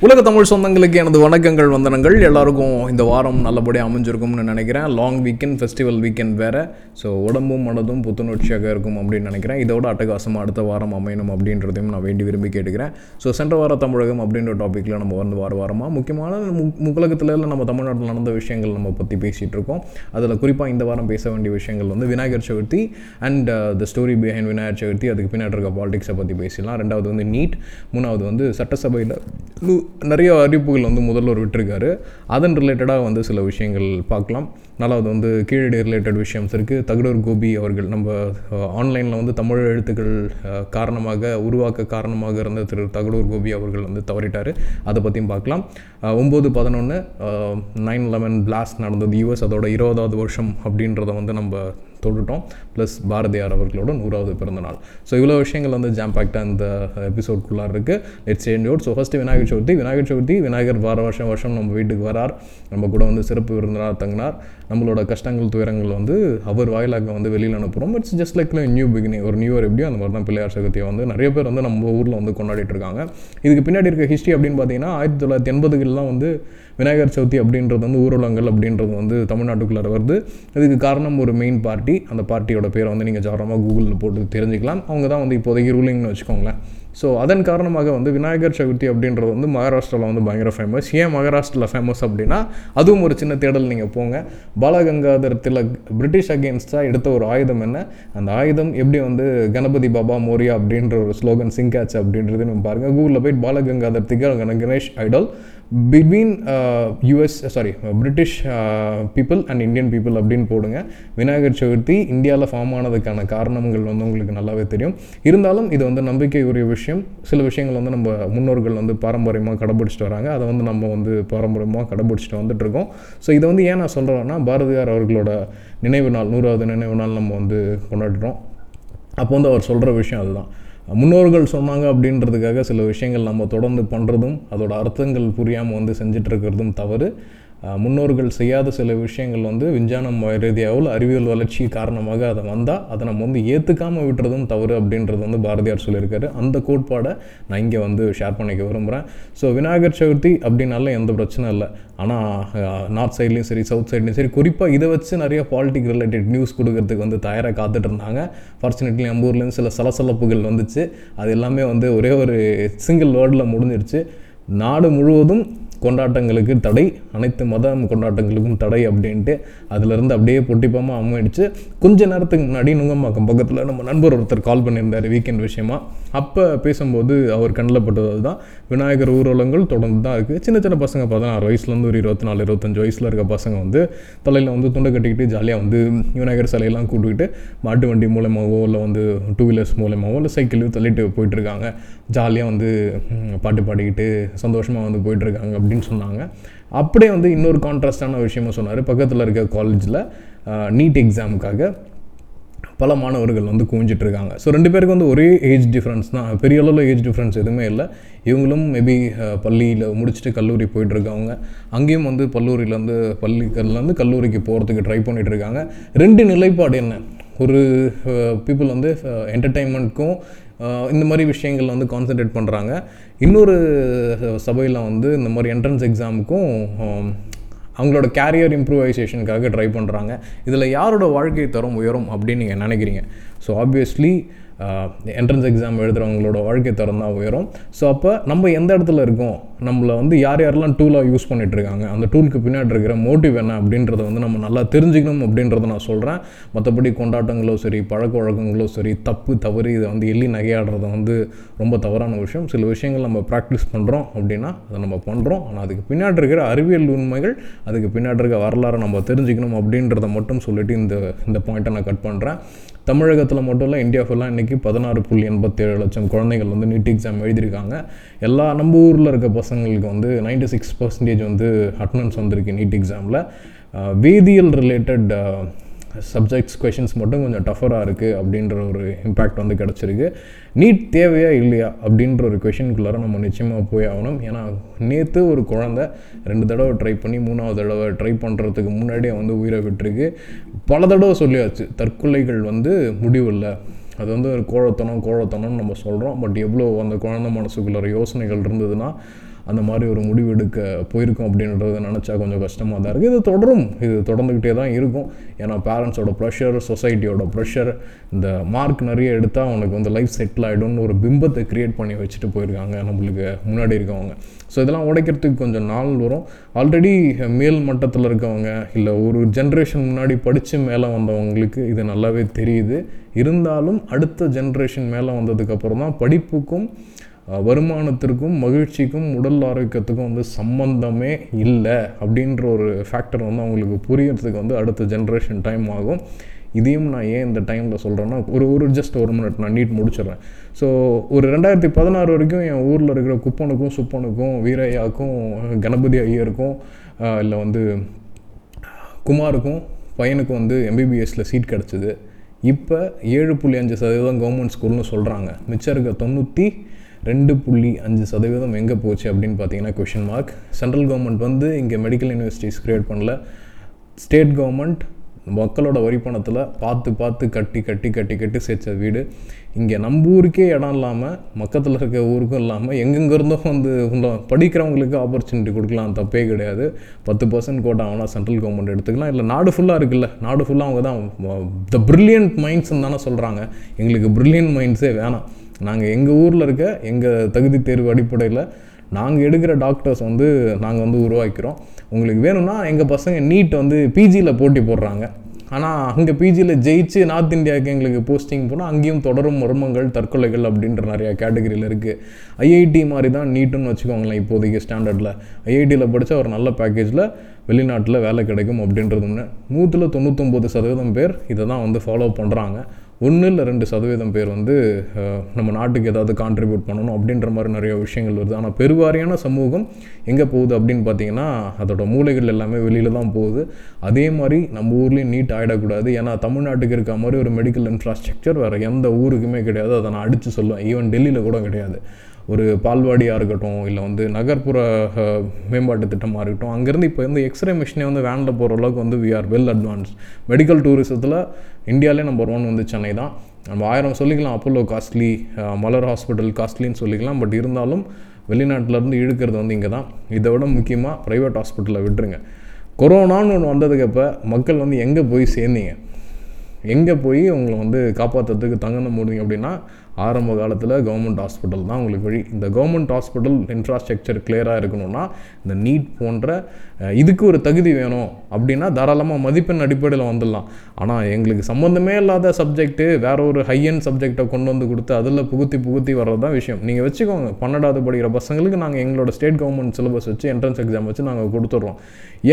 உலக தமிழ் சொந்தங்களுக்கு எனது வணக்கங்கள் வந்தனங்கள். எல்லாருக்கும் இந்த வாரம் நல்லபடியாக அமைஞ்சிருக்கும்னு நினைக்கிறேன். லாங் வீக்கெண்ட் ஃபெஸ்டிவல் வீக்கெண்ட் வேறு. ஸோ உடம்பும் மனதும் புத்துணர்ச்சியாக இருக்கும் அப்படின்னு நினைக்கிறேன். இதோட அட்டகாசமாக அடுத்த வாரம் அமையணும் அப்படின்றதையும் நான் வேண்டி விரும்பி கேட்டுக்கிறேன். ஸோ சென்ற வார தமிழகம் அப்படின்ற டாப்பிக்கில் நம்ம வந்து வார வாரமாக முக்கியமான மு- முகலகத்தில் நம்ம தமிழ்நாட்டில் நடந்த விஷயங்கள் நம்ம பற்றி பேசிகிட்டு இருக்கோம். அதில் குறிப்பாக இந்த வாரம் பேச வேண்டிய விஷயங்கள் வந்து Vinayagar Chaturthi and the story behind Vinayagar Chaturthi. அதுக்கு பின்னாடி இருக்க பாலிடிக்ஸை பற்றி பேசலாம் ரெண்டாவது வந்து நீட். மூணாவது வந்து சட்டசபையில் நிறைய அறிவிப்புகள் வந்து முதல்வர் விட்டுருக்காரு. அதன் ரிலேட்டடாக வந்து சில விஷயங்கள் பார்க்கலாம். நாலாவது வந்து கீழடி ரிலேட்டட் விஷயம்ஸ் இருக்குது தகடூர் கோபி அவர்கள் நம்ம ஆன்லைனில் வந்து தமிழ் எழுத்துக்கள் காரணமாக உருவாக்க காரணமாக இருந்த திரு தகடூர் கோபி அவர்கள் வந்து தவறிட்டார். அதை பற்றியும் பார்க்கலாம். ஒம்பது பதினொன்று நைன் லெவன் பிளாஸ்ட் நடந்தது. யூஎஸ் அதோட இருபதாவது வருஷம் அப்படின்றத வந்து நம்ம தொட்டுட்டோம். ப்ளஸ் பாரதியார் அவர்களோட நூறாவது பிறந்தநாள் ஸோ இவ்வளோ விஷயங்கள் வந்து ஜாம் பேக்டாக இந்த எபிசோட்குள்ளார் இருக்குது let's change out so first Vinayagar Chaturthi Vinayagar Chaturthi Vinayagar வார வருஷம் வருஷம் நம்ம வீட்டுக்கு வரார். நம்ம கூட வந்து சிறப்பு விருந்தினார் தங்கினார். நம்மளோட கஷ்டங்கள் துயரங்கள் வந்து அவர் வாயிலாக வந்து வெளியில் அனுப்புகிறோம் it's just like new beginning ஒரு நியூ இயர் எப்படியும் அந்த மாதிரி தான் பிள்ளையார் சதுர்த்தியை வந்து நிறைய பேர் வந்து நம்ம ஊரில் வந்து கொண்டாடிட்டு இருக்காங்க. இதுக்கு பின்னாடி இருக்க ஹிஸ்ட்ரி அப்படின்னு பார்த்தீங்கன்னா ஆயிரத்தி தொள்ளாயிரத்தி எண்பதுகள்லாம் வந்து விநாயகர் சதுர்த்தி அப்படின்றது வந்து ஊர்வலங்கள் அப்படின்றது வந்து தமிழ்நாட்டுக்குள்ளே வருது. இதுக்கு காரணம் ஒரு மெயின் பார்ட்டி அந்த பார்ட்டியோட பேரை வந்து நீங்கள் ஜாரமாக கூகுளில் போட்டு தெரிஞ்சுக்கலாம். அவங்க தான் வந்து இப்போதைக்கு ரூலிங்னு வச்சுக்கோங்களேன். ஸோ அதன் காரணமாக வந்து விநாயகர் சதுர்த்தி அப்படின்றது வந்து மகாராஷ்டிராவில் வந்து பயங்கர ஃபேமஸ் ஏன் மகாராஷ்டிராவில் ஃபேமஸ் அப்படின்னா அதுவும் ஒரு சின்ன தேடல் நீங்கள் போங்க. பாலகங்காதர் திலக் பிரிட்டிஷ் அகேன்ஸ்டாக எடுத்த ஒரு ஆயுதம் என்ன? அந்த ஆயுதம் எப்படி வந்து கணபதி பாபா மோரியா அப்படின்ற ஒரு ஸ்லோகன் சிங்காச்சு அப்படின்றது நம்ம பாருங்கள் கூகுளில் போய் பாலகங்காதர் திகழ் Ganesh idol. Between US sorry British people and Indian people அப்படின்னு போடுங்க. விநாயகர் சதுர்த்தி இந்தியாவில் ஃபார்ம் ஆனதுக்கான காரணங்கள் வந்து உங்களுக்கு நல்லாவே தெரியும். இருந்தாலும் இது வந்து நம்பிக்கை உரிய விஷயம். சில விஷயங்கள் வந்து நம்ம முன்னோர்கள் வந்து பாரம்பரியமாக கடைபிடிச்சிட்டு வராங்க. அதை வந்து நம்ம வந்து பாரம்பரியமாக கடைபிடிச்சிட்டு வந்துட்டுருக்கோம் ஸோ இதை வந்து ஏன் நான் சொல்கிறேன்னா பாரதியார் அவர்களோட நினைவு நாள் நூறாவது நினைவு நாள் நம்ம வந்து கொண்டாடுறோம். அப்போ வந்து அவர் சொல்கிற விஷயம் அதுதான். முன்னோர்கள் சொன்னாங்க அப்படின்றதுக்காக சில விஷயங்கள் நம்ம தொடர்ந்து பண்ணுறதும் அதோட அர்த்தங்கள் புரியாமல் வந்து செஞ்சிட்ருக்கிறதும் தவறு. முன்னோர்கள் செய்யாத சில விஷயங்கள் வந்து விஞ்ஞானம் ரீதியாவில் அறிவியல் வளர்ச்சி காரணமாக அதை வந்தால் அதை நம்ம வந்து ஏற்றுக்காமல் விட்டுறதும் தவறு அப்படின்றது வந்து பாரதியார் சொல்லியிருக்காரு. அந்த கோட்பாடை நான் இங்கே வந்து ஷேர் பண்ணிக்க விரும்புகிறேன் ஸோ விநாயகர் சதுர்த்தி அப்படின்னால எந்த பிரச்சனை இல்லை. ஆனால் நார்த் சைட்லேயும் சரி சவுத் சைட்லேயும் சரி குறிப்பாக இதை வச்சு நிறைய பாலிட்டிக் ரிலேட்டட் நியூஸ் கொடுக்கறதுக்கு வந்து தயாராக காத்துட்டு இருந்தாங்க. ஃபார்ச்சுனேட்லி நம்ம ஊர்லேருந்து சில சலசலப்புகள் வந்துச்சு. அது எல்லாமே வந்து ஒரே ஒரு சிங்கிள் வேர்டில் முடிஞ்சிருச்சு. நாடு முழுவதும் கொண்டாட்டங்களுக்கு தடை. அனைத்து மத கொண்டாட்டங்களுக்கும் தடை அப்படின்ட்டு அதிலிருந்து அப்படியே பொட்டிப்பாமல் அமைடிச்சு கொஞ்ச நேரத்துக்கு முன்னாடி நுங்கம்பாக்கம் பக்கத்தில் நம்ம நண்பர் ஒருத்தர் கால் பண்ணியிருந்தார் வீக்கெண்ட் விஷயமா. அப்போ பேசும்போது அவர் கண்ணில் பட்டது தான் விநாயகர் ஊர்வலங்கள் தொடர்ந்து தான் இருக்குது சின்ன சின்ன பசங்க பதினாறு வயசுலேருந்து ஒரு இருபத்தி நாலு இருபத்தஞ்சு வயசில் இருக்க பசங்க வந்து தலையில் வந்து துண்டை கட்டிக்கிட்டு ஜாலியாக வந்து விநாயகர் சிலையெல்லாம் கூட்டுக்கிட்டு மாட்டு வண்டி மூலமாகவோ இல்லை வந்து டூ வீலர்ஸ் மூலமாகவோ இல்லை சைக்கிளையும் தள்ளிட்டு போயிட்டுருக்காங்க ஜாலியாக வந்து பாட்டு பாடிக்கிட்டு சந்தோஷமாக வந்து போயிட்டுருக்காங்க அப்படின்னு சொன்னாங்க. அப்படியே வந்து இன்னொரு கான்ட்ராஸ்டான விஷயமா சொன்னார். பக்கத்தில் இருக்க காலேஜில் நீட் எக்ஸாமுக்காக பல மாணவர்கள் வந்து குவிஞ்சிட்ருக்காங்க ஸோ ரெண்டு பேருக்கு வந்து ஒரே ஏஜ் டிஃப்ரென்ஸ் தான். பெரிய அளவில் ஏஜ் டிஃப்ரென்ஸ் எதுவுமே இல்லை. இவங்களும் மேபி பள்ளியில் முடிச்சுட்டு கல்லூரி போயிட்டுருக்கவங்க அங்கேயும் வந்து பல்லூரியிலேருந்து பள்ளிக்கல்லேருந்து கல்லூரிக்கு போகிறதுக்கு ட்ரை பண்ணிகிட்ருக்காங்க இருக்காங்க. ரெண்டு நிலைப்பாடு என்ன? ஒரு பீப்புள் வந்து என்டர்டெயின்மெண்ட்க்கும் இந்த மாதிரி விஷயங்கள் வந்து கான்சென்ட்ரேட் பண்ணுறாங்க இன்னொரு சபையில் வந்து இந்த மாதிரி என்ட்ரன்ஸ் எக்ஸாமுக்கும் அவங்களோட கேரியர் இம்ப்ரூவைசேஷனுக்காக ட்ரை பண்ணுறாங்க இதில் யாரோட வாழ்க்கை தரம் உயரும் அப்படின்னு நீங்கள் நினைக்கிறீங்க? ஸோ ஆப்வியஸ்லி என்ட்ரன்ஸ் எக்ஸாம் எழுதுகிறவங்களோட வாழ்க்கை தரம் தான் உயரும். ஸோ அப்போ நம்ம எந்த இடத்துல இருக்கோம்? நம்மளை வந்து யார் யாரெல்லாம் டூலாக யூஸ் பண்ணிகிட்ருக்காங்க இருக்காங்க அந்த டூலுக்கு பின்னாடி இருக்கிற மோட்டிவ் என்ன அப்படின்றத வந்து நம்ம நல்லா தெரிஞ்சுக்கணும் அப்படின்றத நான் சொல்கிறேன் மற்றபடி கொண்டாட்டங்களோ சரி பழக்க வழக்கங்களோ சரி தப்பு தவறு இதை வந்து எள்ளி நகையாடுறது வந்து ரொம்ப தவறான விஷயம். சில விஷயங்கள் நம்ம ப்ராக்டிஸ் பண்ணுறோம் அப்படின்னா அதை நம்ம பண்ணுறோம் ஆனால் அதுக்கு பின்னாடி இருக்கிற அறிவியல் உண்மைகள் அதுக்கு பின்னாடி இருக்க வரலாறை நம்ம தெரிஞ்சுக்கணும் அப்படின்றத மட்டும் சொல்லிட்டு இந்த இந்த பாயிண்ட்டை நான் கட் பண்ணுறேன் தமிழகத்தில் மட்டும் இல்லை இந்தியா ஃபுல்லாக இன்றைக்கி பதினாறு புள்ளி எண்பத்தேழு லட்சம் குழந்தைகள் வந்து நீட் எக்ஸாம் எழுதியிருக்காங்க. எல்லா நம்ம ஊரில் இருக்க பசங்களுக்கு வந்து 96% சிக்ஸ் பர்சன்டேஜ் வந்து அட்டனன்ஸ் வந்திருக்கு நீட் எக்ஸாமில் வேதியியல் ரிலேட்டட் சப்ஜெக்ட்ஸ் கொஷின்ஸ் மட்டும் கொஞ்சம் டஃபராக இருக்குது அப்படின்ற ஒரு இம்பேக்ட் வந்து கிடச்சிருக்கு. நீட் தேவையா இல்லையா அப்படின்ற ஒரு கொஷினுக்குள்ளார நம்ம நிச்சயமாக போய் ஆகணும். ஏன்னா நேற்று ஒரு குழந்தை ரெண்டு தடவை ட்ரை பண்ணி மூணாவது தடவை ட்ரை பண்ணுறதுக்கு முன்னாடியே வந்து உயிரை விட்டுருக்கு. பல தடவை சொல்லியாச்சு தற்கொலைகள் வந்து முடிவில்லை அது வந்து ஒரு கோழத்தனம் கோழத்தனம்னு நம்ம சொல்கிறோம் பட் எவ்வளோ அந்த குழந்தை மனசுக்குள்ள யோசனைகள் இருந்ததுன்னா அந்த மாதிரி ஒரு முடிவு எடுக்க போயிருக்கோம் அப்படின்றத நினச்சா கொஞ்சம் கஷ்டமாக தான் இருக்குது இது தொடரும். இது தொடர்ந்துக்கிட்டே தான் இருக்கும். ஏன்னா பேரண்ட்ஸோட ப்ரெஷர் சொசைட்டியோட ப்ரெஷர் இந்த மார்க் நிறைய எடுத்தால் அவனுக்கு வந்து லைஃப் செட்டில் ஆகிடும்னு ஒரு பிம்பத்தை க்ரியேட் பண்ணி வச்சுட்டு போயிருக்காங்க நம்மளுக்கு முன்னாடி இருக்கவங்க. ஸோ இதெல்லாம் உடைக்கிறதுக்கு கொஞ்சம் நாள் வரும். ஆல்ரெடி மேல் மட்டத்தில் இருக்கவங்க இல்லை ஒரு ஜென்ரேஷன் முன்னாடி படித்து மேலே வந்தவங்களுக்கு இது நல்லாவே தெரியுது. இருந்தாலும் அடுத்த ஜென்ரேஷன் மேலே வந்ததுக்கப்புறம் தான் படிப்புக்கும் வருமானத்திற்கும் மகிழ்ச்சிக்கும் உடல் ஆரோக்கியத்துக்கும் வந்து சம்பந்தமே இல்லை அப்படின்ற ஒரு ஃபேக்டர் வந்து அவங்களுக்கு புரியறதுக்கு வந்து அடுத்த ஜென்ரேஷன் டைம் ஆகும். இதையும் நான் ஏன் இந்த டைமில் சொல்கிறேன்னா ஒரு ஒரு ஜஸ்ட் ஒரு மினிட் நான் நீட் முடிச்சிடுறேன். ஸோ ஒரு ரெண்டாயிரத்தி பதினாறு வரைக்கும் என் ஊரில் இருக்கிற குப்பனுக்கும் சுப்பனுக்கும் வீரையாக்கும் கணபதி ஐயருக்கும் இல்லை வந்து குமாருக்கும் பையனுக்கும் வந்து எம்பிபிஎஸ்சில் சீட் கிடச்சிது. இப்போ ஏழு புள்ளி அஞ்சு சதவீதம் கவர்மெண்ட் ஸ்கூல்னு சொல்கிறாங்க மிச்சம் இருக்க தொண்ணூற்றி ரெண்டு புள்ளி அஞ்சு சதவீதம் எங்கே போச்சு அப்படின்னு பார்த்தீங்கன்னா கொஷின் மார்க் சென்ட்ரல் கவர்மெண்ட் வந்து இங்கே மெடிக்கல் யூனிவர்சிட்டிஸ் க்ரியேட் பண்ணல. ஸ்டேட் கவர்மெண்ட் மக்களோட வரி பணத்தில் பார்த்து பார்த்து கட்டி கட்டி கட்டி கட்டி சேர்த்த வீடு. இங்கே நம்ம ஊருக்கே இடம் இல்லாமல் பக்கத்தில் இருக்க ஊருக்கும் இல்லாமல் எங்கெங்க வந்து உள்ள படிக்கிறவங்களுக்கு ஆப்பர்ச்சுனிட்டி கொடுக்கலாம் தப்பே கிடையாது. பத்து பர்சன்ட் கோட்டா ஆனால் சென்ட்ரல் கவர்மெண்ட் எடுத்துக்கலாம். இல்லை நாடு ஃபுல்லாக இருக்குல்ல. நாடு ஃபுல்லாக அவங்க தான் த ப்ரில்லியன்ட் மைண்ட்ஸ்ன்னு தானே சொல்கிறாங்க எங்களுக்கு ப்ரில்லியன்ட் மைண்ட்ஸே வேணாம். நாங்கள் எங்கள் ஊரில் இருக்க எங்கள் தகுதி தேர்வு அடிப்படையில் நாங்கள் எடுக்கிற டாக்டர்ஸ் வந்து நாங்கள் வந்து உருவாக்கிறோம். உங்களுக்கு வேணும்னா எங்கள் பசங்க நீட் வந்து பிஜியில் போட்டி போடுறாங்க. ஆனால் அங்கே பிஜியில் ஜெயிச்சு நார்த் இந்தியாவுக்கு எங்களுக்கு போஸ்டிங் போனால் அங்கேயும் தொடரும் மர்மங்கள் தற்கொலைகள் அப்படின்ற நிறையா கேட்டகரியில் இருக்குது ஐஐடி மாதிரி தான் நீட்டுன்னு வச்சுக்கோங்களேன் இப்போதைக்கு ஸ்டாண்டர்டில் ஐஐடியில் படித்தா ஒரு நல்ல பேக்கேஜில் வெளிநாட்டில் வேலை கிடைக்கும் அப்படின்றது ஒன்று நூற்றில் தொண்ணூற்றொம்பது சதவீதம் பேர் இதை தான் வந்து ஃபாலோ பண்ணுறாங்க ஒன்று இல்லை ரெண்டு சதவீதம் பேர் வந்து நம்ம நாட்டுக்கு ஏதாவது கான்ட்ரிபியூட் பண்ணணும் அப்படின்ற மாதிரி நிறைய விஷயங்கள் வருது. ஆனால் பெருவாரியான சமூகம் எங்கே போகுது அப்படின்னு பார்த்தீங்கன்னா அதோட மூளைகள் எல்லாமே வெளியில் தான் போகுது. அதே மாதிரி நம்ம ஊர்லேயும் நீட் ஆகிடக்கூடாது ஏன்னா தமிழ்நாட்டுக்கு இருக்க மாதிரி ஒரு மெடிக்கல் இன்ஃப்ராஸ்ட்ரக்சர் வேறு எந்த ஊருக்குமே கிடையாது. அதை நான் அடித்து சொல்லுவேன். ஈவன் டெல்லியில் கூட கிடையாது. ஒரு பால்வாடியாக இருக்கட்டும் இல்லை வந்து நகர்ப்புற மேம்பாட்டு திட்டமாக இருக்கட்டும் அங்கேருந்து இப்போ வந்து எக்ஸ்ரே மிஷினே வந்து வேனில் போகிற அளவுக்கு வந்து we are well advance medical டூரிசத்தில் இந்தியாவிலே நம்பர் ஒன் வந்து சென்னை தான். நம்ம ஆயிரம் சொல்லிக்கலாம் அப்போலோ காஸ்ட்லி மலர் ஹாஸ்பிட்டல் காஸ்ட்லின்னு சொல்லிக்கலாம் பட் இருந்தாலும் வெளிநாட்டிலேருந்து இழுக்கிறது வந்து இங்கே தான். இதை விட முக்கியமாக ப்ரைவேட் ஹாஸ்பிட்டலில் விட்டுருங்க. கொரோனான்னு ஒன்று வந்ததுக்கப்போ மக்கள் வந்து எங்கே போய் சேர்ந்தீங்க? எங்கே போய் உங்களை வந்து காப்பாற்றுறதுக்கு தங்கணும் முடியும் அப்படின்னா ஆரம்ப காலத்தில் கவர்மெண்ட் ஹாஸ்பிட்டல் தான் உங்களுக்கு வழி. இந்த கவர்மெண்ட் ஹாஸ்பிட்டல் இன்ஃப்ராஸ்ட்ரக்சர் கிளியராக இருக்கணும்னா இந்த நீட் போன்ற இதுக்கு ஒரு தகுதி வேணும் அப்படின்னா தாராளமாக மதிப்பெண் அடிப்படையில் வந்துடலாம். ஆனால் எங்களுக்கு சம்மந்தமே இல்லாத சப்ஜெக்ட்டு வேற ஒரு ஹையன் சப்ஜெக்டை கொண்டு வந்து கொடுத்து அதில் புகுத்தி புகுத்தி வர்றது தான் விஷயம். நீங்கள் வச்சுக்கோங்க பன்னெண்டாவது படிக்கிற பசங்களுக்கு நாங்கள் எங்களோட ஸ்டேட் கவர்மெண்ட் சிலபஸ் வச்சு என்ட்ரன்ஸ் எக்ஸாம் வச்சு நாங்கள் கொடுத்துட்றோம்.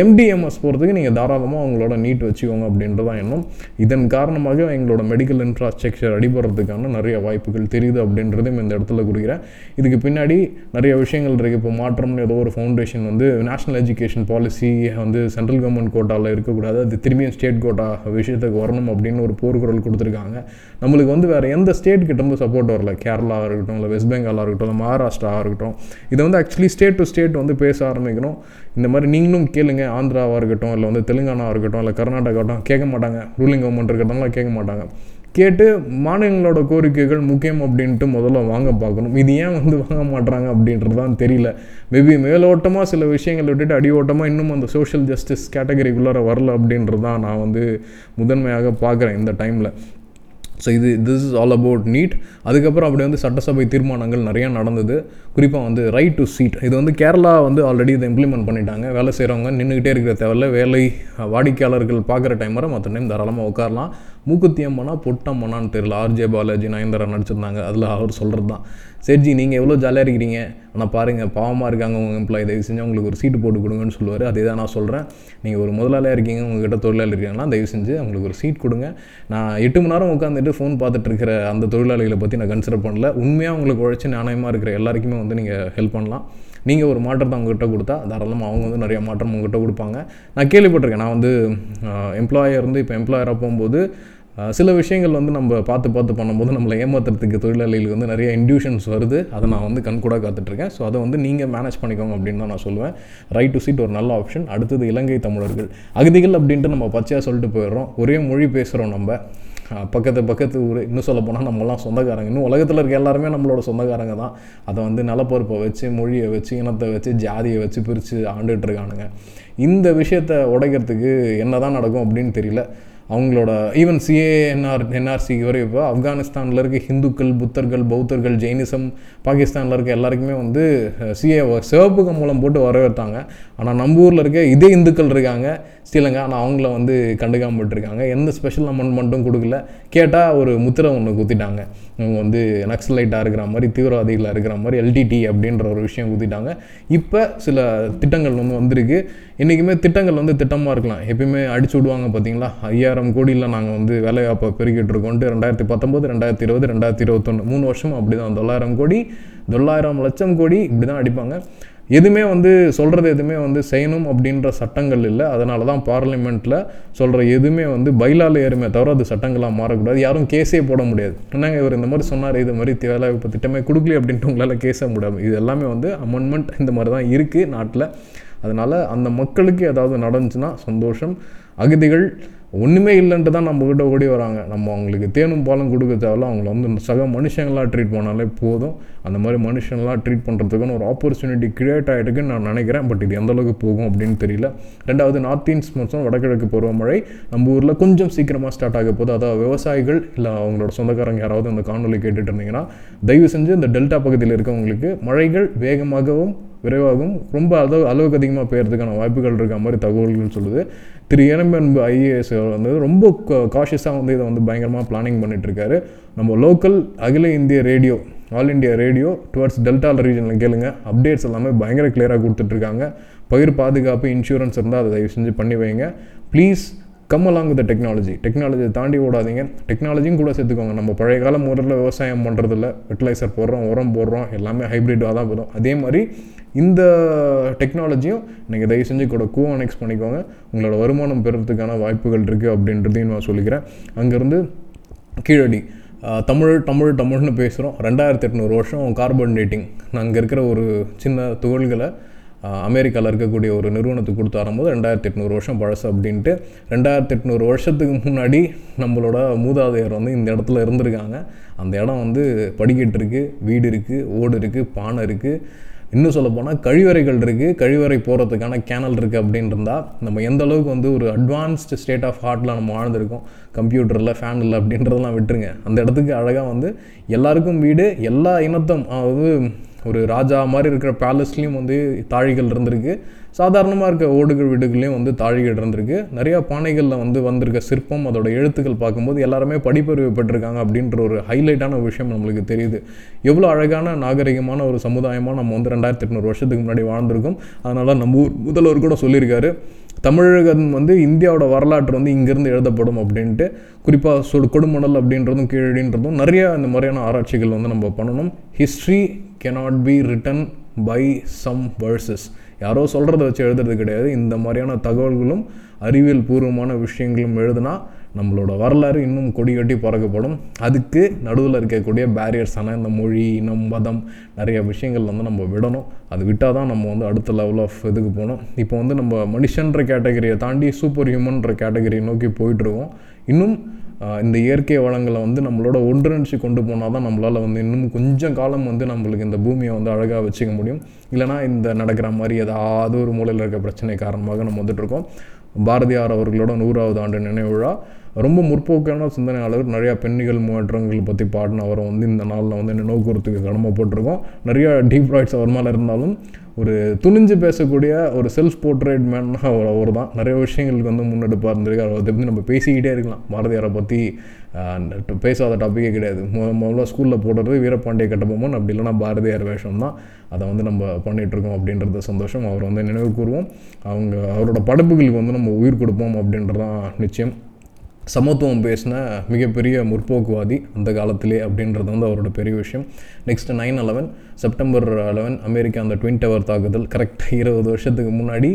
எம்டிஎம்எஸ் போகிறதுக்கு நீங்கள் தாராளமாக உங்களோட நீட் வச்சுக்கோங்க அப்படின்றதான் எண்ணம். இதன் காரணமாக எங்களோட மெடிக்கல் இன்ஃப்ராஸ்ட்ரக்சர் அடிபடுறதுக்கான நிறைய வாய்ப்புகள் தெரியுது அப்படின்றதையும் இந்த இடத்துல குறிக்கிறேன். இதுக்கு பின்னாடி நிறைய விஷயங்கள் இருக்குது இப்போ மாற்றம்னு ஏதோ ஒரு ஃபவுண்டேஷன் வந்து நேஷனல் எஜுகேஷன் பாலிசி வந்து சென்ட்ரல் கவர்மெண்ட் கோட்டாவில் இருக்கக்கூடாது. அது திரும்பியும் ஸ்டேட் கோட்டா விஷயத்துக்கு வரணும் அப்படின்னு ஒரு போர்க்குரல் கொடுத்துருக்காங்க. நம்மளுக்கு வந்து வேறு எந்த ஸ்டேட் கிட்டேருந்து சப்போர்ட் வரல. கேரளாவாக இருக்கட்டும் இல்லை வெஸ்ட் பெங்காலாக இருக்கட்டும் இல்லை மகாராஷ்டிராவாக இருக்கட்டும். இதை வந்து ஆக்சுவலி ஸ்டேட் டு ஸ்டேட் வந்து பேச ஆரம்பிக்கணும். இந்த மாதிரி நீங்களும் கேளுங்க. ஆந்திராவாக இருக்கட்டும் இல்லை வந்து தெலுங்கானாவாக இருக்கட்டும் இல்லை கர்நாடகாக்கட்டும் கேட்க மாட்டாங்க. ரூலிங் கவர்மெண்ட் இருக்கிறதெல்லாம் கேட்க மாட்டாங்க. கேட்டு மாநிலங்களோட கோரிக்கைகள் முக்கியம் அப்படின்ட்டு முதல்ல வாங்க பார்க்கணும். இது ஏன் வந்து வாங்க மாட்டுறாங்க அப்படின்றது தான் தெரியல. மேபி மேலோட்டமாக சில விஷயங்கள் விட்டுட்டு அடியோட்டமாக இன்னும் அந்த சோஷியல் ஜஸ்டிஸ் கேட்டகரிக்குள்ளார வரல அப்படின்றது தான் நான் வந்து முதன்மையாக பார்க்குறேன் இந்த டைமில் ஸோ இது this is all about NEET அதுக்கப்புறம் அப்படி வந்து சட்டசபை தீர்மானங்கள் நிறையா நடந்தது. குறிப்பாக வந்து ரைட் டு சீட் இது வந்து கேரளா வந்து ஆல்ரெடி இதை இம்ப்ளிமெண்ட் பண்ணிட்டாங்க. வேலை செய்கிறவங்க நின்றுக்கிட்டே இருக்கிற தேவையில்ல. வேலை வாடிக்கையாளர்கள் பார்க்குற டைம் வரை மற்ற டைம் தாராளமாக உட்காரலாம். மூக்குத்தி அம்மனா பொட்டம்மனான்னு தெரியல ஆர்ஜே பாலாஜி நயன்தாரா நடிச்சிருந்தாங்க. அதில் அவர் சொல்கிறது தான் சரிஜி நீங்கள் எவ்வளோ ஜாலியாக இருக்கிறீங்க? ஆனால் பாருங்கள் பாவமாக இருக்காங்க உங்கள் எம்ப்ளாயி தயவு செஞ்சு அவங்களுக்கு ஒரு சீட்டு போட்டு கொடுங்கன்னு சொல்லுவார். அதே தான் நான் சொல்கிறேன் நீங்கள் ஒரு முதலாளியாக இருக்கீங்க உங்ககிட்ட தொழிலாளி இருக்கீங்களா தயவு செஞ்சு அவங்களுக்கு ஒரு சீட் கொடுங்க. நான் எட்டு மணி நேரம் உட்காந்துட்டு ஃபோன் பார்த்துட்டு இருக்கிற அந்த தொழிலாளிகளை பற்றி நான் கன்சிடர் பண்ணல. உண்மையாக உங்களுக்கு உழைச்சி நாணயமாக இருக்கிற எல்லாருக்குமே வந்து நீங்கள் ஹெல்ப் பண்ணலாம். நீங்கள் ஒரு மாற்றத்தை அவங்ககிட்ட கொடுத்தா தாராளமாக அவங்க வந்து நிறைய மாற்றம் உங்ககிட்ட கொடுப்பாங்க. நான் கேள்விப்பட்டிருக்கேன். நான் வந்து எம்ப்ளாயர் இருந்து இப்போ எம்ப்ளாயராக போகும்போது சில விஷயங்கள் வந்து நம்ம பார்த்து பார்த்து பண்ணும்போது நம்மளை ஏமாத்துறதுக்கு தொழிலாளிகளுக்கு வந்து நிறைய இன்டியூஷன்ஸ் வருது. அதை நான் வந்து கண்கூடாக காத்துட்ருக்கேன். ஸோ அதை வந்து நீங்கள் மேனேஜ் பண்ணிக்கோங்க அப்படின்னு தான் நான் சொல்லுவேன். ரைட் டு சீட் ஒரு நல்ல ஆப்ஷன் அடுத்தது இலங்கை தமிழர்கள். அகதிகள் அப்படின்ட்டு நம்ம பச்சையாக சொல்லிட்டு போயிடுறோம். ஒரே மொழி பேசுகிறோம் நம்ம. பக்கத்து பக்கத்து ஊர். இன்னும் சொல்ல போனால் நம்மலாம் சொந்தக்காரங்க. இன்னும் உலகத்தில் இருக்க எல்லாருமே நம்மளோட சொந்தக்காரங்க தான். அதை வந்து நிலப்பரப்பை வச்சு மொழியை வச்சு இனத்தை வச்சு ஜாதியை வச்சு பிரித்து ஆண்டுகிட்டு இருக்கானுங்க. இந்த விஷயத்தை உடைக்கிறதுக்கு என்ன தான் நடக்கும் அப்படின்னு தெரியல. அவங்களோட ஈவன் சிஏஎன்ஆர் என்ஆர்சி வரை இப்போ ஆப்கானிஸ்தானில் இருக்க ஹிந்துக்கள் புத்தர்கள் பௌத்தர்கள் ஜெயினிசம் பாகிஸ்தானில் இருக்க எல்லாருக்குமே வந்து சிஏ சிவப்பு கம்பளம் போட்டு வரவேற்றாங்க. ஆனால் நம்ம ஊரில் இருக்க இதே இந்துக்கள் இருக்காங்க ஸ்ரீலங்கா ஆனால் அவங்கள வந்து கண்டுக்காம விட்டுருக்காங்க. எந்த ஸ்பெஷல் அமெண்ட்மெண்ட்டும் கொடுக்கல. கேட்டால் ஒரு முத்திரை ஒன்று குத்திட்டாங்க. இவங்க வந்து நக்சலைட்டாக இருக்கிற மாதிரி தீவிரவாதிகளாக இருக்கிற மாதிரி எல்டிடி அப்படின்ற ஒரு விஷயம் குத்திட்டாங்க இப்போ சில திட்டங்கள் வந்து வந்திருக்கு. என்றைக்குமே திட்டங்கள் வந்து திட்டமாக இருக்கலாம். எப்பயுமே அடிச்சு விடுவாங்க பார்த்தீங்களா ஐயாயிரம் கோடியில் நாங்கள் வந்து வேலைவாய்ப்பை பெருக்கிட்டு இருக்கோன்ட்டு ரெண்டாயிரத்தி பத்தொம்போது ரெண்டாயிரத்தி இருபது ரெண்டாயிரத்தி இருபத்தொன்று மூணு வருஷம் அப்படி தான் தொள்ளாயிரம் கோடி தொள்ளாயிரம் லட்சம் கோடி இப்படி தான் அடிப்பாங்க. எதுவுமே வந்து சொல்கிறது எதுவுமே வந்து செய்யணும் அப்படின்ற சட்டங்கள் இல்லை. அதனால தான் பார்லிமெண்ட்டில் சொல்கிற எதுவுமே வந்து பைலால ஏறுமே தவிர அது சட்டங்களாக மாறக்கூடாது. யாரும் கேஸே போட முடியாது. என்னங்க இவர் இந்த மாதிரி சொன்னார் இது மாதிரி வேலை இப்போ திட்டமே கொடுக்கல அப்படின்ட்டு உங்களால் கேச முடியாது இது எல்லாமே வந்து அமெண்ட்மெண்ட் இந்த மாதிரி தான் இருக்குது நாட்டில். அதனால் அந்த மக்களுக்கு ஏதாவது நடந்துச்சுன்னா சந்தோஷம். அகதிகள் ஒன்றுமே இல்லைன்ட்டு தான் நம்மக்கிட்ட ஓடி வராங்க. நம்ம அவங்களுக்கு தேனும் பாலும் கொடுக்க தேவையில்ல. அவங்கள வந்து சக மனுஷங்களாக ட்ரீட் பண்ணாலே போதும். அந்த மாதிரி மனுஷங்களாக ட்ரீட் பண்ணுறதுக்குன்னு ஒரு ஆப்பர்ச்சுனிட்டி கிரியேட் ஆகிட்டுக்குன்னு நான் நினைக்கிறேன். பட் இது எந்த அளவுக்கு போகும் அப்படின்னு தெரியல. ரெண்டாவது நார்த் ஈஸ்ட் மாதம் வடகிழக்கு பருவமழை நம்ம ஊரில் கொஞ்சம் சீக்கிரமாக ஸ்டார்ட் ஆக போகுது. அதாவது விவசாயிகள் இல்லை அவங்களோட சொந்தக்காரங்க யாராவது அந்த காணொலி கேட்டுட்டு இருந்தீங்கன்னா தயவு செஞ்சு இந்த டெல்டா பகுதியில் இருக்கவங்களுக்கு மழைகள் வேகமாகவும் விரைவாகவும் ரொம்ப அளவு அளவுக்கு அதிகமாக பெய்யறதுக்கான வாய்ப்புகள் இருக்க மாதிரி தகவல்கள் சொல்லுது. திரு இளம்பன்பு ஐஏஎஸ் வந்து ரொம்ப காஷியஸாக வந்து இதை வந்து பயங்கரமாக பிளானிங் பண்ணிகிட்ருக்காரு இருக்காரு நம்ம லோக்கல் அகில இந்திய radio all India radio towards delta ரீஜனில் கேளுங்க. அப்டேட்ஸ் எல்லாமே பயங்கர கிளியராக கொடுத்துட்ருக்காங்க பயிர் பாதுகாப்பு இன்சூரன்ஸ் இருந்தால் அதை தயவு செஞ்சு பண்ணி வைங்க. Please come along with technology டெக்னாலஜியை தாண்டி ஓடாதீங்க. டெக்னாலஜியும் கூட சேர்த்துக்கோங்க. நம்ம பழைய கால முறையில் விவசாயம் பண்ணுறதில்ல ஃபெர்டிலைசர் போடுறோம் உரம் போடுறோம் எல்லாமே ஹைப்ரிட்டாக தான் போதும். அதே மாதிரி இந்த டெக்னாலஜியும் நீங்கள் தயவு செஞ்சு கூட கோஆனெக்ஸ் பண்ணிக்கோங்க. உங்களோட வருமானம் பெறுறதுக்கான வாய்ப்புகள் இருக்குது அப்படின்றதையும் நான் சொல்லிக்கிறேன். அங்கேருந்து கீழடி தமிழ் தமிழ் தமிழ்னு பேசுகிறோம் ரெண்டாயிரத்தி எட்நூறு வருஷம் கார்பன் டேட்டிங் அங்கே இருக்கிற ஒரு சின்ன துகள்களை அமெரிக்காவில் இருக்கக்கூடிய ஒரு நிறுவனத்துக்கு கொடுத்து வரும்போது ரெண்டாயிரத்தி எட்நூறு வருஷம் பழசு அப்படின்ட்டு ரெண்டாயிரத்தி எட்நூறு வருஷத்துக்கு முன்னாடி நம்மளோட மூதாதையர் வந்து இந்த இடத்துல இருந்திருக்காங்க. அந்த இடம் வந்து படிக்கட்டு இருக்குது வீடு இருக்குது ஓடு இருக்குது பானை இருக்குது இன்னும் சொல்ல போனால் கழிவறைகள் இருக்குது கழிவறை போகிறதுக்கான கேனல் இருக்குது அப்படின்னு இருந்தால் நம்ம எந்த அளவுக்கு வந்து ஒரு அட்வான்ஸ்டு ஸ்டேட் ஆஃப் ஹார்ட்டில் நம்ம வாழ்ந்துருக்கோம் கம்ப்யூட்டரில் ஃபேன் இல்லை அப்படின்றதெல்லாம் விட்டுருங்க. அந்த இடத்துக்கு அழகாக வந்து எல்லாருக்கும் வீடு எல்லா இனத்தும் அதாவது ஒரு ராஜா மாதிரி இருக்கிற பேலஸ்லேயும் வந்து தாழிகள் இருந்திருக்கு. சாதாரணமாக இருக்க ஓடுகள் வீடுகள்லேயும் வந்து தாழிகள் இருந்திருக்கு. நிறையா பானைகளில் வந்து வந்திருக்க சிற்பம் அதோட எழுத்துக்கள் பார்க்கும்போது எல்லாருமே படிப்பறிவு பெற்றிருக்காங்க அப்படின்ற ஒரு ஹைலைட்டான விஷயம் நம்மளுக்கு தெரியுது. எவ்வளோ அழகான நாகரிகமான ஒரு சமுதாயமாக நம்ம வந்து ரெண்டாயிரத்தி எட்நூறு வருஷத்துக்கு முன்னாடி வாழ்ந்திருக்கோம். அதனால் நம்ம ஊர் முதல்வர் கூட சொல்லியிருக்காரு தமிழகம் வந்து இந்தியாவோட வரலாற்று வந்து இங்கேருந்து எழுதப்படும் அப்படின்ட்டு. குறிப்பாக சொல் கொடுமணல் அப்படின்றதும் கீழடின்றதும் நிறைய இந்த மாதிரியான ஆராய்ச்சிகள் வந்து நம்ம பண்ணணும். History cannot be written by some versus யாரோ சொல்கிறத வச்சு எழுதுறது கிடையாது. இந்த மாதிரியான தகவல்களும் அறிவியல் பூர்வமான விஷயங்களும் எழுதுனா நம்மளோட வரலாறு இன்னும் கொடி கட்டி பறக்கப்படும். அதுக்கு நடுவில் இருக்கக்கூடிய பேரியர்ஸான இந்த மொழி இனம் மதம் நிறைய விஷயங்கள் வந்து நம்ம விடணும். அது விட்டால் தான் நம்ம வந்து அடுத்த லெவல் ஆஃப் இதுக்கு போகணும். இப்போ வந்து நம்ம மனுஷன்ற கேட்டகரியை தாண்டி சூப்பர் ஹியூமன்ற கேட்டகரியை நோக்கி போயிட்டுருக்கோம் இன்னும் இந்த இயற்கை வளங்களை வந்து நம்மளோட ஒன்றிணைச்சு கொண்டு போனால் தான் நம்மளால் வந்து இன்னும் கொஞ்சம் காலம் வந்து நம்மளுக்கு இந்த பூமியை வந்து அழகாக வச்சுக்க முடியும். இல்லைனா இந்த நடக்கிற மாதிரி ஏதாவது ஒரு மூலையில் இருக்க பிரச்சனை காரணமாக நம்ம வந்துட்டுருக்கோம். பாரதியார் அவர்களோட நூறாவது ஆண்டு நினைவுழா ரொம்ப முற்போக்கான சிந்தனையாளர். நிறையா பெண்ணிகள் முன்னேற்றங்கள் பற்றி பாடின அவரை வந்து இந்த நாளில் வந்து நினைவு கூறத்துக்கு கடமைப்பட்டிருக்கோம் நிறையா டீப் ராய்ட்ஸ் அவர் மேலே இருந்தாலும் ஒரு துணிஞ்சு பேசக்கூடிய ஒரு செல்ஃப் போர்ட்ரேட் மேன்னா அவர் அவர் தான். நிறைய விஷயங்களுக்கு வந்து முன்னெடுப்பாக இருந்திருக்கார். அதை பற்றி நம்ம பேசிக்கிட்டே இருக்கலாம். பாரதியாரை பற்றி பேசாத டாப்பிக்கே கிடையாது. முதல்ல ஸ்கூலில் போடுறது வீரபாண்டிய கட்டபொம்மன். அப்படி இல்லைன்னா பாரதியார் வேஷம் தான். அதை வந்து நம்ம பண்ணிகிட்ருக்கோம் அப்படின்றது சந்தோஷம். அவர் வந்து நினைவு கூறுவோம் அவங்க அவரோட படைப்புகளுக்கு வந்து நம்ம உயிர் கொடுப்போம் அப்படின்றதான் நிச்சயம். சமத்துவம் பேசின மிகப்பெரிய முற்போக்குவாதி அந்த காலத்திலே அப்படின்றது வந்து அவரோட பெரிய விஷயம். Next nine eleven September eleven America அந்த ட்வின் டவர் தாக்குதல். கரெக்ட் இருபது வருஷத்துக்கு முன்னாடி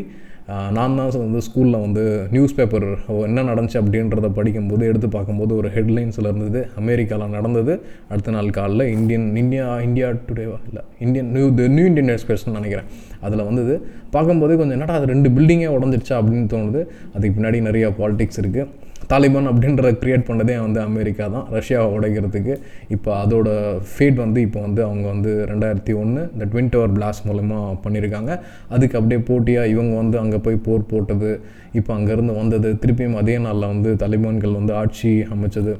நான் தான் வந்து ஸ்கூலில் வந்து நியூஸ் பேப்பர் என்ன நடந்துச்சு அப்படின்றத படிக்கும்போது எடுத்து பார்க்கும்போது ஒரு ஹெட்லைன்ஸில் இருந்தது. அமெரிக்காவில் நடந்தது. அடுத்த நாள் காலைல இந்தியன் இந்தியா இந்தியா டுடேவா இல்லை Indian new the new Indian எக்ஸ்பிரஸ்ன்னு நினைக்கிறேன். அதில் வந்தது. பார்க்கும்போதே கொஞ்சம் என்னடா அது ரெண்டு பில்டிங்கே உடஞ்சிருச்சா அப்படின்னு தோணுது. அதுக்கு பின்னாடி நிறையா பாலிடிக்ஸ் இருக்குது தாலிபான் அப்படின்றத க்ரியேட் பண்ணதே வந்து அமெரிக்கா தான். ரஷ்யாவை உடைக்கிறதுக்கு. இப்போ அதோட ஃபீட் வந்து இப்போ வந்து அவங்க வந்து ரெண்டாயிரத்தி ஒன்று இந்த ட்வின் டவர் பிளாஸ்ட் மூலமாக பண்ணியிருக்காங்க அதுக்கு அப்படியே போட்டியாக இவங்க வந்து அங்கே போய் போர் போட்டது இப்போ அங்கேருந்து வந்தது திருப்பியும் அதே நாளில் வந்து தலிபான்கள் வந்து ஆட்சி அமைச்சது.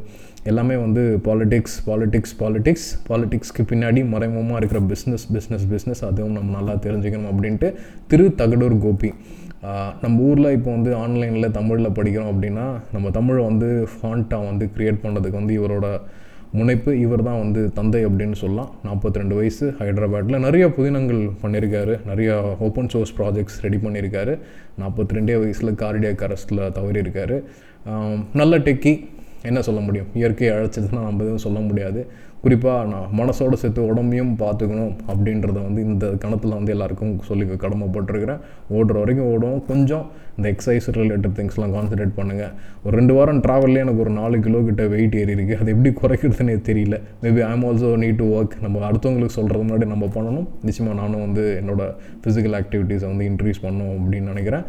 எல்லாமே வந்து பாலிடிக்ஸ் பாலிடிக்ஸ் பாலிடிக்ஸ் பாலிடிக்ஸ்க்கு பின்னாடி மறைமுகமாக இருக்கிற பிஸ்னஸ் பிஸ்னஸ் பிஸ்னஸ் அதுவும் நம்ம நல்லா தெரிஞ்சுக்கணும் அப்படின்ட்டு திரு தகடூர் கோபி. நம்ம ஊரில் இப்போ வந்து ஆன்லைனில் தமிழில் படிக்கிறோம் அப்படின்னா நம்ம தமிழை வந்து ஃபாண்ட்டாக வந்து க்ரியேட் பண்ணுறதுக்கு வந்து இவரோட முனைப்பு இவர் தான் வந்து தந்தை அப்படின்னு சொல்லலாம். நாற்பத்தி ரெண்டு வயசு ஹைதராபாட்டில் நிறைய புதினங்கள் பண்ணியிருக்காரு நிறையா ஓப்பன் சோர்ஸ் ப்ராஜெக்ட்ஸ் ரெடி பண்ணியிருக்காரு நாற்பத்தி ரெண்டே வயசில் கார்டியாக் அரெஸ்ட்டில் தவறியிருக்காரு நல்ல டெக்கி என்ன சொல்ல முடியும்? இயற்கையை அழைச்சதுன்னா நம்ம எதுவும் சொல்ல முடியாது. குறிப்பாக நான் மனசோட சேர்த்து உடம்பையும் பார்த்துக்கணும் அப்படின்றத வந்து இந்த கணத்தில் வந்து எல்லாருக்கும் சொல்லி கடமைப்பட்டிருக்கிறேன். ஓடுற வரைக்கும் ஓடுவோம் கொஞ்சம் இந்த எக்ஸசைஸ் ரிலேட்டட் திங்ஸ்லாம் கான்சன்ட்ரேட் பண்ணுங்கள் ஒரு ரெண்டு வாரம் ட்ராவல்லே எனக்கு ஒரு நாலு கிலோ கிட்ட வெயிட் ஏறி இருக்குது அது எப்படி குறைக்கிறதுனே தெரியல. Maybe I'm also need to work நம்ம அடுத்தவங்களுக்கு சொல்கிறது முன்னாடி நம்ம பண்ணணும். நிச்சயமாக நானும் வந்து என்னோட ஃபிசிக்கல் ஆக்டிவிட்டீஸை வந்து இன்க்ரீஸ் பண்ணணும் அப்படின்னு நினைக்கிறேன்.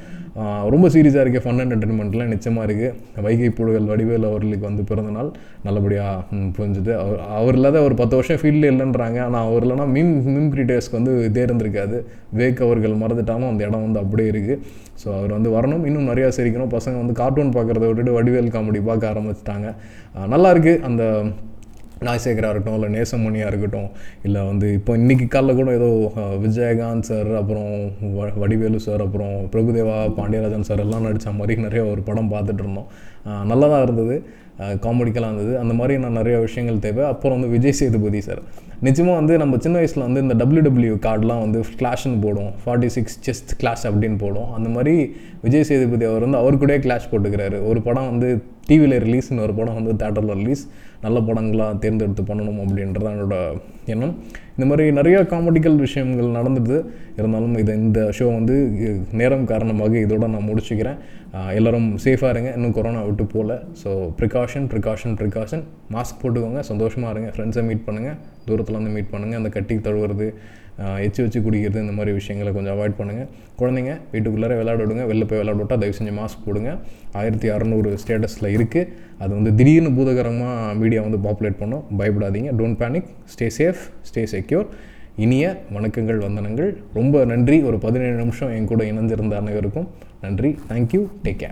ரொம்ப சீரியஸாக இருக்குது ஃபன் அண்ட் என்டர்டைன்மெண்ட்லாம் நிச்சயமாக இருக்குது வைகை புழுகள் வடிவேல் அவர்களுக்கு வந்து பிறந்தநாள் நல்லபடியாக புரிஞ்சுது. அவர் அவர் இல்லாத ஒரு பத்து வருஷம் ஃபீல்டில் இல்லைன்றாங்க. ஆனால் அவர் இல்லைனா மீம் மிம் கிரியேட்டர்ஸ்க்கு வந்து இதே இருந்திருக்காது வேக் அவர்கள் மறந்துட்டாலும் அந்த இடம் வந்து அப்படியே இருக்குது ஸோ அவர் வந்து வரணும். இன்னும் நிறையா சிரிக்கணும். பசங்க வந்து கார்ட்டூன் பார்க்குறத விட்டுட்டு வடிவேல் காமெடி பார்க்க ஆரம்பிச்சிட்டாங்க. நல்லாயிருக்கு அந்த நாய்சேகராக இருக்கட்டும் இல்லை நேசமணியாக இருக்கட்டும் இல்லை வந்து இப்போ இன்றைக்கி காலைல கூட ஏதோ விஜயகாந்த் சார் அப்புறம் வ வடிவேலு சார் அப்புறம் பிரபுதேவா பாண்டியராஜன் சார் எல்லாம் நடித்த மாதிரி நிறைய ஒரு படம் பார்த்துட்டு இருந்தோம். நல்லா தான் இருந்தது. காமெடிக்கெல்லாம் இருந்தது. அந்த மாதிரி நான் நிறைய விஷயங்கள் தேவை. அப்புறம் வந்து விஜய் சேதுபதி சார் நிச்சயமாக வந்து நம்ம சின்ன வயசில் வந்து இந்த டபிள்யூ கார்டெலாம் வந்து கிளாஷ்னு போடும் ஃபார்ட்டி சிக்ஸ் செஸ்ட் கிளாஷ் அப்படின்னு போடும் அந்த மாதிரி விஜய் சேதுபதி அவர் வந்து அவர் கூடயே கிளாஷ் போட்டுக்கிறாரு. ஒரு படம் வந்து டிவியில் ரிலீஸ்னு ஒரு படம் வந்து தேட்டரில் ரிலீஸ் நல்ல படங்களாக தேர்ந்தெடுத்து பண்ணணும் அப்படின்றது என்னோட எண்ணம். இந்த மாதிரி நிறையா காமெடிக்கல் விஷயங்கள் நடந்துடுது. இருந்தாலும் இது இந்த ஷோ வந்து நேரம் காரணமாக இதோட நான் முடிச்சுக்கிறேன். எல்லோரும் சேஃபாக இருங்க. இன்னும் கொரோனா விட்டு போகல so precaution precaution precaution mask போட்டுக்கோங்க. சந்தோஷமாக இருங்க. ஃப்ரெண்ட்ஸை மீட் பண்ணுங்கள் தூரத்தில் வந்து மீட் பண்ணுங்கள் அந்த கட்டி தழுவுறது எச்சு வச்சு குடிக்கிறது இந்த மாதிரி விஷயங்களை கொஞ்சம் அவாய்ட் பண்ணுங்கள் குழந்தைங்க வீட்டுக்குள்ளார விளையாட விடுங்க. வெளில போய் விளையாட விட்டா தயவு செஞ்சு மாஸ்க் போடுங்க. ஆயிரத்தி அறநூறு ஸ்டேட்டஸில் இருக்குது அது வந்து திடீர்னு பூதகரமாக மீடியா வந்து பாப்புலேட் பண்ணோம். பயப்படாதீங்க. Don't panic stay safe stay secure இனிய வணக்கங்கள் வந்தனங்கள். ரொம்ப நன்றி. ஒரு பதினேழு நிமிஷம் என் கூட இணைந்திருந்த அனைவருக்கும் நன்றி. Thank you take care